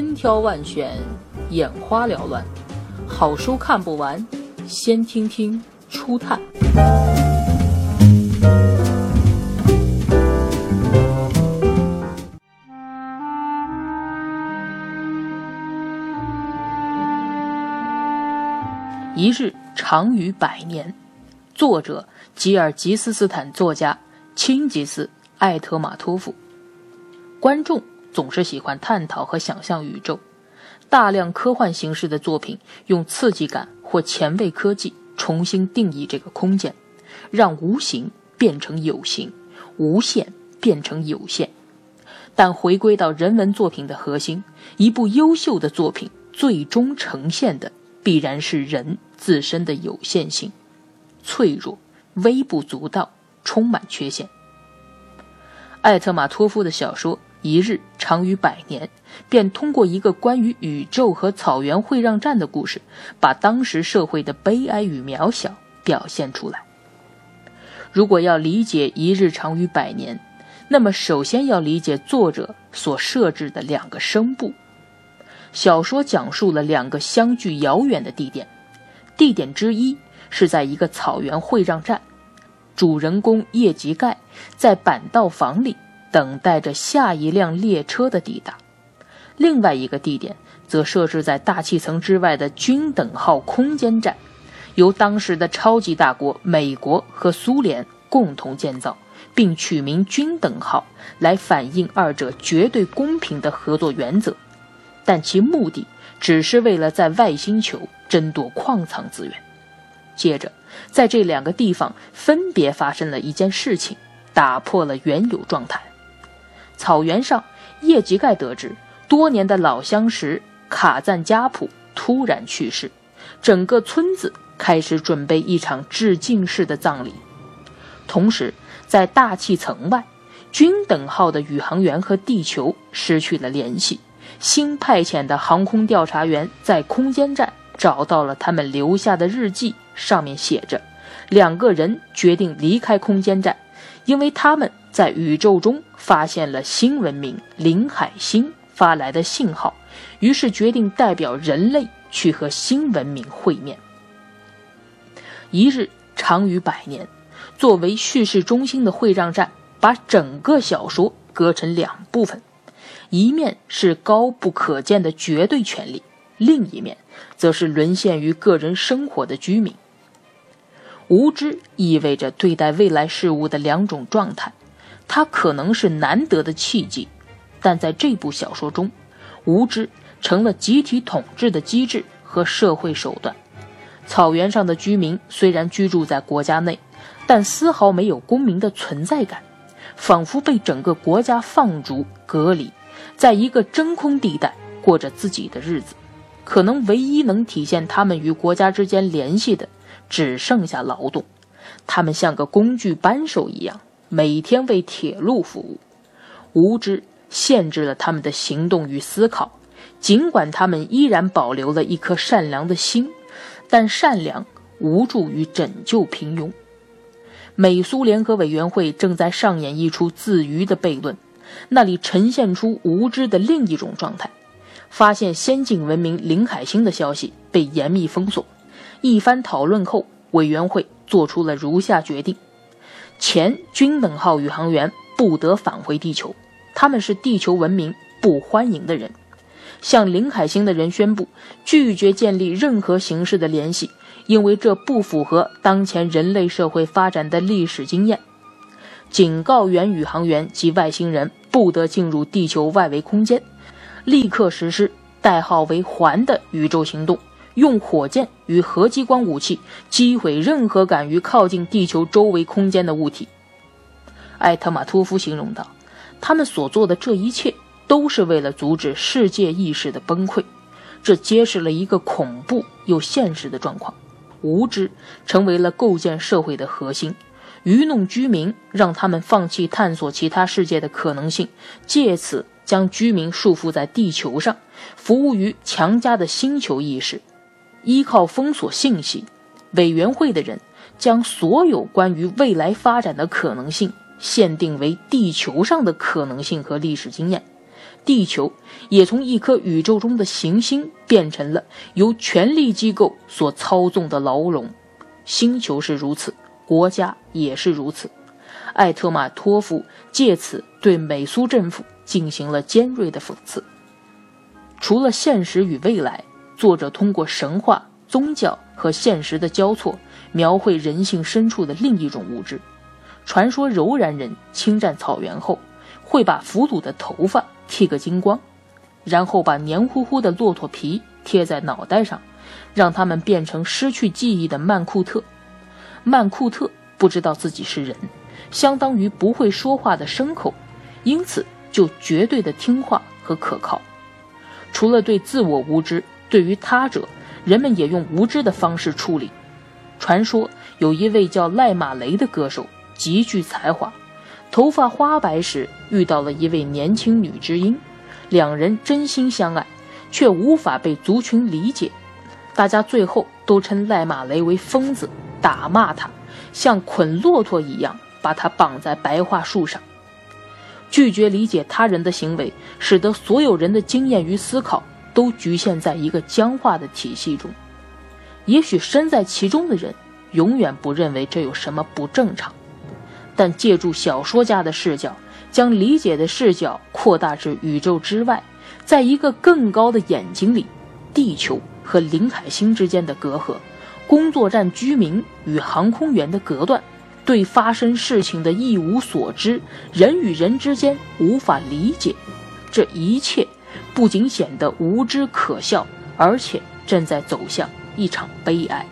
千挑万选，眼花缭乱，好书看不完，先听听初探。一日长于百年，作者吉尔吉斯斯坦作家钦吉斯艾特马托夫。观众总是喜欢探讨和想象宇宙，大量科幻形式的作品用刺激感或前卫科技重新定义这个空间，让无形变成有形，无限变成有限。但回归到人文作品的核心，一部优秀的作品最终呈现的必然是人。自身的有限性、脆弱、微不足道、充满缺陷。艾特马托夫的小说《一日长于百年》，便通过一个关于宇宙和草原会让战的故事，把当时社会的悲哀与渺小表现出来。如果要理解《一日长于百年》，那么首先要理解作者所设置的两个声部。小说讲述了两个相距遥远的地点。地点之一是在一个草原会让站，主人公叶吉盖在板道房里等待着下一辆列车的抵达。另外一个地点则设置在大气层之外的均等号空间站，由当时的超级大国美国和苏联共同建造，并取名均等号来反映二者绝对公平的合作原则，但其目的只是为了在外星球。争夺矿藏资源。接着，在这两个地方分别发生了一件事情，打破了原有状态。草原上，叶吉盖得知多年的老相识卡赞加普突然去世，整个村子开始准备一场致敬式的葬礼。同时，在大气层外，均等号的宇航员和地球失去了联系。新派遣的航空调查员在空间站。找到了他们留下的日记，上面写着：两个人决定离开空间站，因为他们在宇宙中发现了新文明林海星发来的信号，于是决定代表人类去和新文明会面。一日长于百年，作为叙事中心的会让站，把整个小说割成两部分，一面是高不可见的绝对权力。另一面，则是沦陷于个人生活的居民。无知意味着对待未来事物的两种状态，它可能是难得的契机，但在这部小说中，无知成了集体统治的机制和社会手段。草原上的居民虽然居住在国家内，但丝毫没有公民的存在感，仿佛被整个国家放逐隔离，在一个真空地带过着自己的日子。可能唯一能体现他们与国家之间联系的，只剩下劳动。他们像个工具扳手一样，每天为铁路服务。无知限制了他们的行动与思考。尽管他们依然保留了一颗善良的心，但善良无助于拯救平庸。美苏联合委员会正在上演一出自娱的悖论，那里呈现出无知的另一种状态。发现先进文明林海星的消息被严密封锁。一番讨论后，委员会做出了如下决定：前均等号宇航员不得返回地球，他们是地球文明不欢迎的人。向林海星的人宣布拒绝建立任何形式的联系，因为这不符合当前人类社会发展的历史经验。警告原宇航员及外星人不得进入地球外围空间。立刻实施代号为“环”的宇宙行动，用火箭与核激光武器击毁任何敢于靠近地球周围空间的物体。艾特马托夫形容道：“他们所做的这一切都是为了阻止世界意识的崩溃。这揭示了一个恐怖又现实的状况：无知成为了构建社会的核心，愚弄居民，让他们放弃探索其他世界的可能性，借此。”将居民束缚在地球上，服务于强加的星球意识，依靠封锁信息。委员会的人将所有关于未来发展的可能性限定为地球上的可能性和历史经验，地球也从一颗宇宙中的行星变成了由权力机构所操纵的牢笼。星球是如此，国家也是如此。艾特马托夫借此对美苏政府进行了尖锐的讽刺。除了现实与未来，作者通过神话、宗教和现实的交错，描绘人性深处的另一种物质。传说柔然人侵占草原后，会把俘虏的头发剃个精光，然后把黏糊糊的骆驼皮贴在脑袋上，让他们变成失去记忆的曼库特。曼库特不知道自己是人。相当于不会说话的牲口，因此就绝对的听话和可靠。除了对自我无知，对于他者，人们也用无知的方式处理。传说有一位叫赖马雷的歌手，极具才华，头发花白时遇到了一位年轻女知音，两人真心相爱，却无法被族群理解。大家最后都称赖马雷为疯子，打骂他，像捆骆驼一样。把他绑在白桦树上，拒绝理解他人的行为，使得所有人的经验与思考都局限在一个僵化的体系中。也许身在其中的人永远不认为这有什么不正常，但借助小说家的视角，将理解的视角扩大至宇宙之外，在一个更高的眼睛里，地球和林海星之间的隔阂，工作站居民与航空员的隔断。对发生事情的一无所知，人与人之间无法理解，这一切不仅显得无知可笑，而且正在走向一场悲哀。